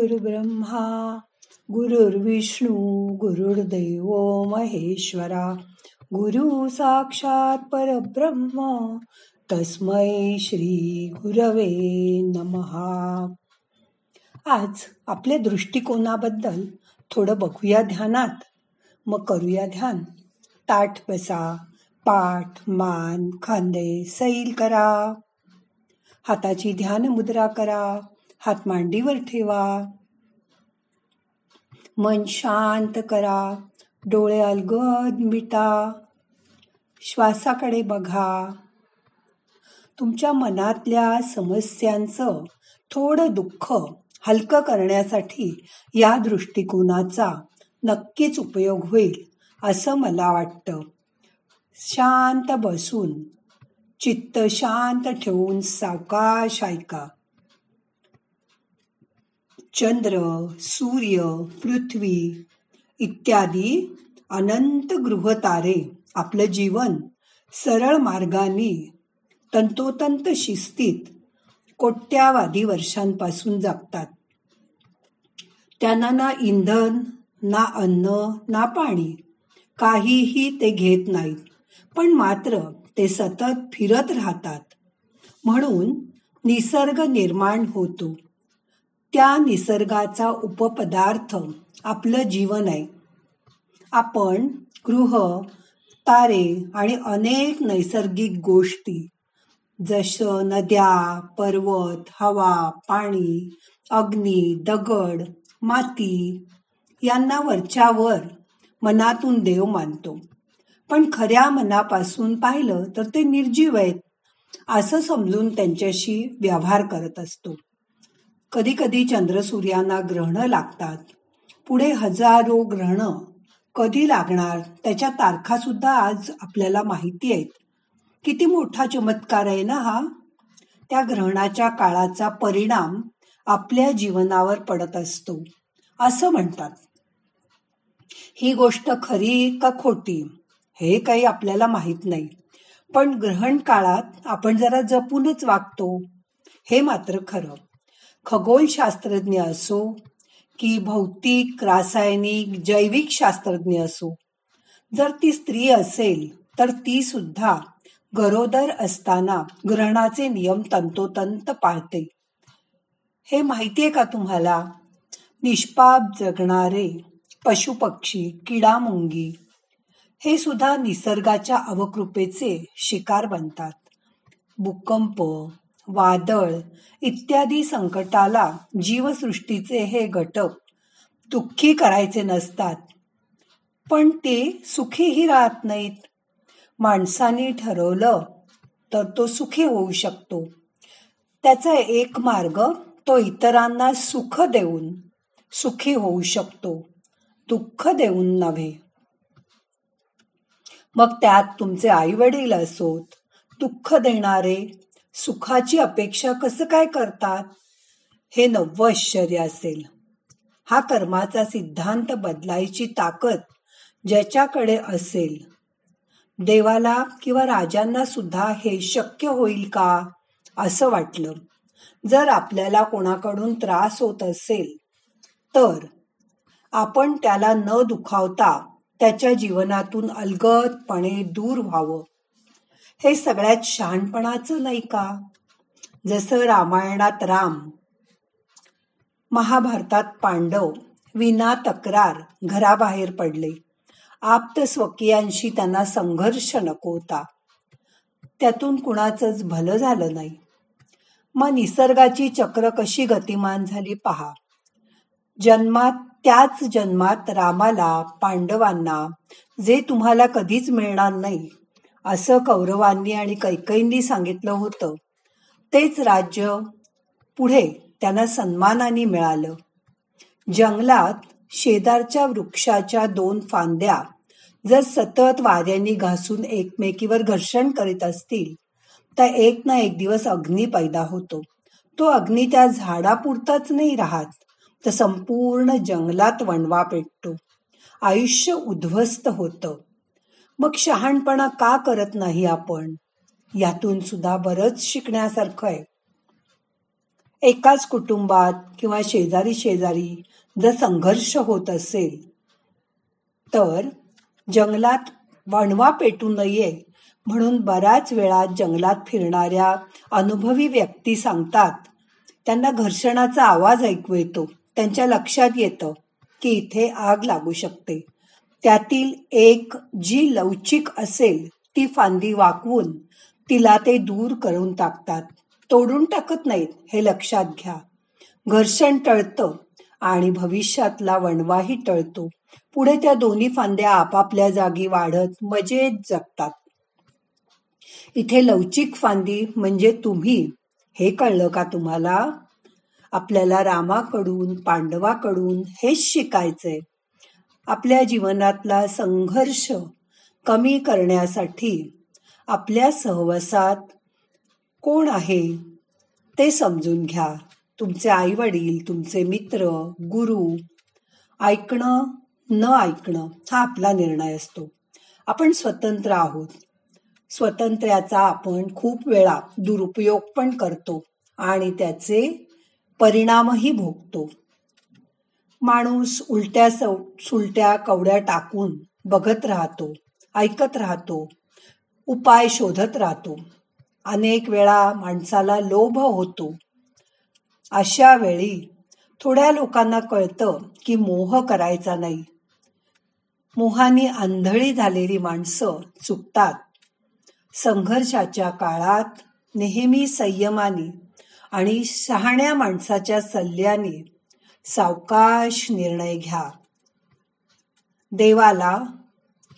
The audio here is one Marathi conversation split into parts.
गुरुर्ब्रह्मा गुरुर्विष्णू गुरुर्दैव महेश्वरा गुरु साक्षात परब्रह्म तस्मै श्री गुरवे नमहा आज आपल्या दृष्टिकोनाबद्दल थोडं बघूया ध्यानात. मग करूया ध्यान. ताठ बसा पाठ मान खांदे सैल करा. हाताची ध्यान मुद्रा करा. हात मांडीवर ठेवा. मन शांत करा. डोळे अलगद मिटा. श्वासाकडे बघा. तुमच्या मनातल्या समस्यांचं थोडं दुःख हलकं करण्यासाठी या दृष्टिकोनाचा नक्कीच उपयोग होईल असं मला वाटतं. शांत बसून चित्त शांत ठेवून सावकाश ऐका. चंद्र सूर्य पृथ्वी इत्यादी अनंत गृहतारे आपलं जीवन सरळ मार्गाने तंतोतंत शिस्तीत कोट्यावादी वर्षांपासून जगतात. त्यांना ना इंधन ना अन्न ना पाणी काहीही ते घेत नाहीत पण मात्र ते सतत फिरत राहतात. म्हणून निसर्ग निर्माण होतो. त्या निसर्गाचा उपपदार्थ आपलं जीवन आहे. आपण गृह तारे आणि अनेक नैसर्गिक गोष्टी जसं नद्या पर्वत हवा पाणी अग्नी दगड माती यांना वरच्यावर मनातून देव मानतो. पण खऱ्या मनापासून पाहिलं तर ते निर्जीव आहेत असं समजून त्यांच्याशी व्यवहार करत असतो. कधी कधी चंद्रसूर्यांना ग्रहण लागतात. पुढे हजारो ग्रहण कधी लागणार त्याच्या तारखा सुद्धा आज आपल्याला माहिती आहेत. किती मोठा चमत्कार आहे ना हा? त्या ग्रहणाच्या काळाचा परिणाम आपल्या जीवनावर पडत असतो. असं म्हणतात. ही गोष्ट खरी का खोटी? हे काही आपल्याला माहीत नाही. पण ग्रहण काळात आपण जरा जपूनच वागतो. हे मात्र खरं. खगोलशास्त्रज्ञ असो की भौतिक रासायनिक जैविक शास्त्रज्ञ असो. जर ती स्त्री असेल तर ती सुद्धा गरोदर असताना ग्रहणाचे नियम तंतोतंत पाळते. हे माहितीये का तुम्हाला? निष्पाप जगणारे पशुपक्षी किडामुंगी हे सुद्धा निसर्गाच्या अवकृपेचे शिकार बनतात. भूकंप वादळ इत्यादी संकटाला जीवसृष्टीचे हे घटक दुःखी करायचे नसतात. पण ते सुखीही राहत नाहीत. माणसाने ठरवलं तर तो सुखी होऊ शकतो. त्याचा एक मार्ग तो इतरांना सुख देऊन सुखी होऊ शकतो दुःख देऊन नव्हे. मग त्यात तुमचे आई वडील असोत दुःख देणारे सुखाची अपेक्षा कसं काय करतात? हे नव्वश्चर्य आश्चर्य असेल. हा कर्माचा सिद्धांत बदलायची ताकद ज्याच्याकडे असेल. देवाला किंवा राजांना सुद्धा हे शक्य होईल का? असं वाटलं. जर आपल्याला कोणाकडून त्रास होत असेल तर आपण त्याला न दुखावता त्याच्या जीवनातून अलगदपणे दूर व्हावं. हे सगळ्यात शहाणपणाचं नाही का? जसं रामायणात राम महाभारतात पांडव विना तक्रार घराबाहेर पडले. आप्त स्वकीयांशी त्यांना संघर्ष नको होता. त्यातून कुणाचंच भलं झालं नाही. मग निसर्गाची चक्र कशी गतिमान झाली पहा. जन्मात त्याच जन्मात रामाला पांडवांना जे तुम्हाला कधीच मिळणार नाही. असं कौरवांनी आणि कैकईंनी सांगितलं होतं. तेच राज्य पुढे त्यांना सन्मानाने मिळालं. जंगलात शेजारच्या वृक्षाच्या दोन फांद्या जर सतत वाऱ्यांनी घासून एकमेकीवर घर्षण करीत असतील तर एक ना एक दिवस अग्नी पैदा होतो. तो अग्नी त्या झाडापुरताच नाही राहत तर संपूर्ण जंगलात वणवा पेटतो. आयुष्य उद्ध्वस्त होतं. मग शहाणपणा का करत नाही आपण? यातून सुद्धा बरंच शिकण्यासारखं आहे. एकाच कुटुंबात किंवा शेजारी शेजारी जर संघर्ष होत असेल तर जंगलात वणवा पेटू नये म्हणून बऱ्याच वेळा जंगलात फिरणाऱ्या अनुभवी व्यक्ती सांगतात. त्यांना घर्षणाचा आवाज ऐकू येतो. त्यांच्या लक्षात येतं की इथे आग लागू शकते. त्यातील एक जी लवचिक असेल ती फांदी वाकवून तिला ते दूर करून टाकतात. तोडून टाकत नाहीत हे लक्षात घ्या. घर्षण टळतं आणि भविष्यातला वणवाही टळतो. पुढे त्या दोन्ही फांद्या आपापल्या जागी वाढत मजेत जगतात. इथे लवचिक फांदी म्हणजे तुम्ही. हे कळलं का तुम्हाला? आपल्याला रामाकडून पांडवाकडून हेच शिकायचंय. आपल्या जीवनातला संघर्ष कमी करण्यासाठी आपल्या सहवासात कोण आहे ते समजून घ्या. तुमचे आई वडील तुमचे मित्र गुरु ऐकणं न ऐकणं हा आपला निर्णय असतो. आपण स्वतंत्र आहोत. स्वतंत्र्याचा आपण खूप वेळा दुरुपयोग पण करतो आणि त्याचे परिणामही भोगतो. माणूस उलट्या सुलट्या कवड्या टाकून बघत राहतो ऐकत राहतो उपाय शोधत राहतो. अनेक वेळा माणसाला लोभ होतो. अशा वेळी थोड्या लोकांना कळतं की मोह करायचा नाही. मोहानी आंधळी झालेली माणसं चुकतात. संघर्षाच्या काळात नेहमी संयमाने आणि शहाण्या माणसाच्या सल्ल्याने सावकाश निर्णय घ्या. देवाला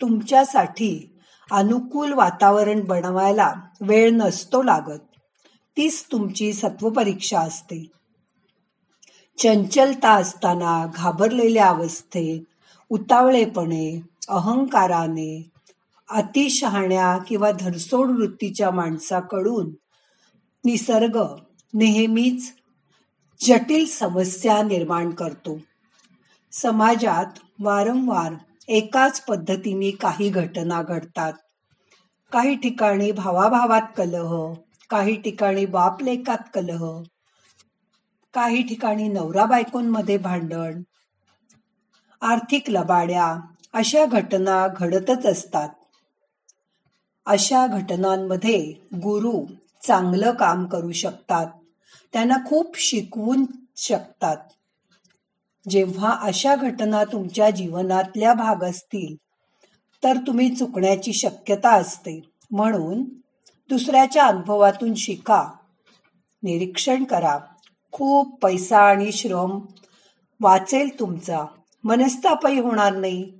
तुमच्यासाठी अनुकूल वातावरण बनवायला वेळ नसतो लागत. तीच तुमची सत्वपरीक्षा असते. चंचलता असताना घाबरलेल्या अवस्थेत उतावळेपणे अहंकाराने अतिशहाण्या किंवा धरसोड वृत्तीच्या माणसाकडून निसर्ग नेहमीच जटिल समस्या निर्माण करतो. समाजात वारंवार एकाच पद्धतीने काही घटना घडतात. काही ठिकाणी भावाभावात कलह काही ठिकाणी बाप लेकात कलह काही ठिकाणी नवरा बायकोंमध्ये भांडण आर्थिक लबाड्या अशा घटना घडतच असतात. अशा घटनांमध्ये गुरु चांगलं काम करू शकतात. त्यांना खूप शिकवून शकतात. जेव्हा अशा घटना तुमच्या जीवनातल्या भाग असतील तर तुम्ही चुकण्याची शक्यता असते. म्हणून दुसऱ्याच्या अनुभवातून शिका निरीक्षण करा. खूप पैसा आणि श्रम वाचेल तुमचा. मनस्तापही होणार नाही.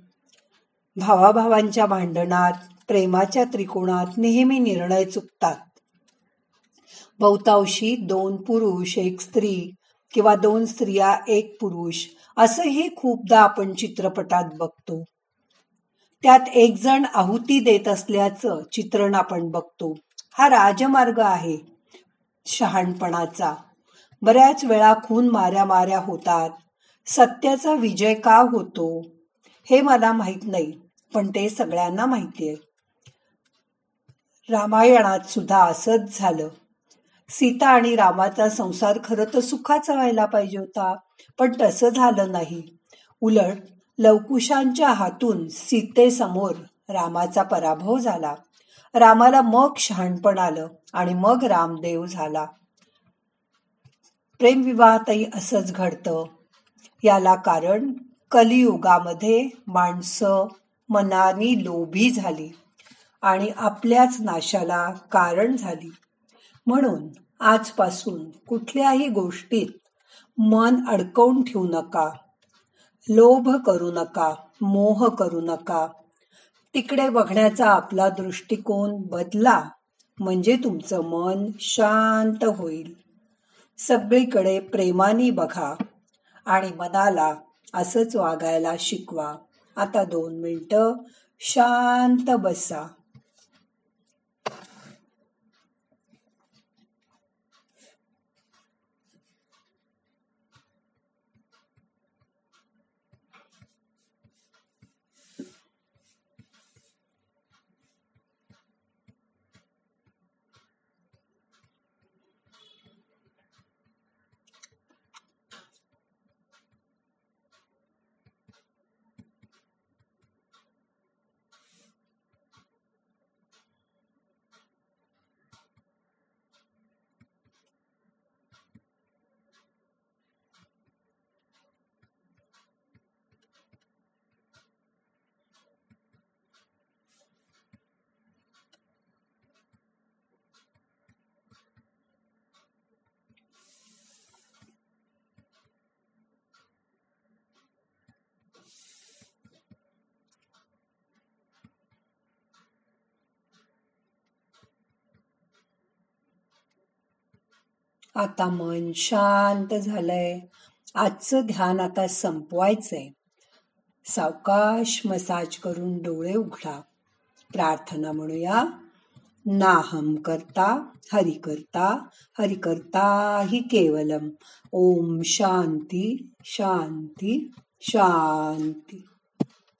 भावाभावांच्या भांडणात प्रेमाच्या त्रिकोणात नेहमी निर्णय चुकतात. बहुतांशी दोन पुरुष एक स्त्री किंवा दोन स्त्रिया एक पुरुष असंही खूपदा आपण चित्रपटात बघतो. त्यात एक जण आहुती देत असल्याचं चित्रण आपण बघतो. हा राजमार्ग आहे शहाणपणाचा. बऱ्याच वेळा खून माऱ्या माऱ्या होतात. सत्याचा विजय का होतो? हे मला माहीत नाही पण ते सगळ्यांना माहिती आहे रामायणात सुद्धा असंच झालं. सीता आणि रामाचा संसार खरं तर सुखाचा व्हायला पाहिजे होता पण तसं झालं नाही. उलट लवकुशांच्या हातून सीतेसमोर रामाचा पराभव झाला. रामाला मग शहाणपण आलं आणि मग रामदेव झाला. प्रेमविवाहातही असंच घडतं. याला कारण कलियुगामध्ये माणसं मनानी लोभी झाली आणि आपल्याच नाशाला कारण झाली. म्हणून आजपासून कुठल्याही गोष्टीत मन अडकवून ठेवू नका. लोभ करू नका मोह करू नका. तिकडे बघण्याचा आपला दृष्टिकोन बदला म्हणजे तुमचं मन शांत होईल. सगळीकडे प्रेमाने बघा आणि मनाला असंच वागायला शिकवा. आता दोन मिनटं शांत बसा. आता मन शांत झालंय. आजचं ध्यान आता संपवायचंय. सावकाश मसाज करून डोळे उघडा. प्रार्थना म्हणूया. नाहम करता हरि करता हरि करता हि केवलम. ओम शांती शांती शांती.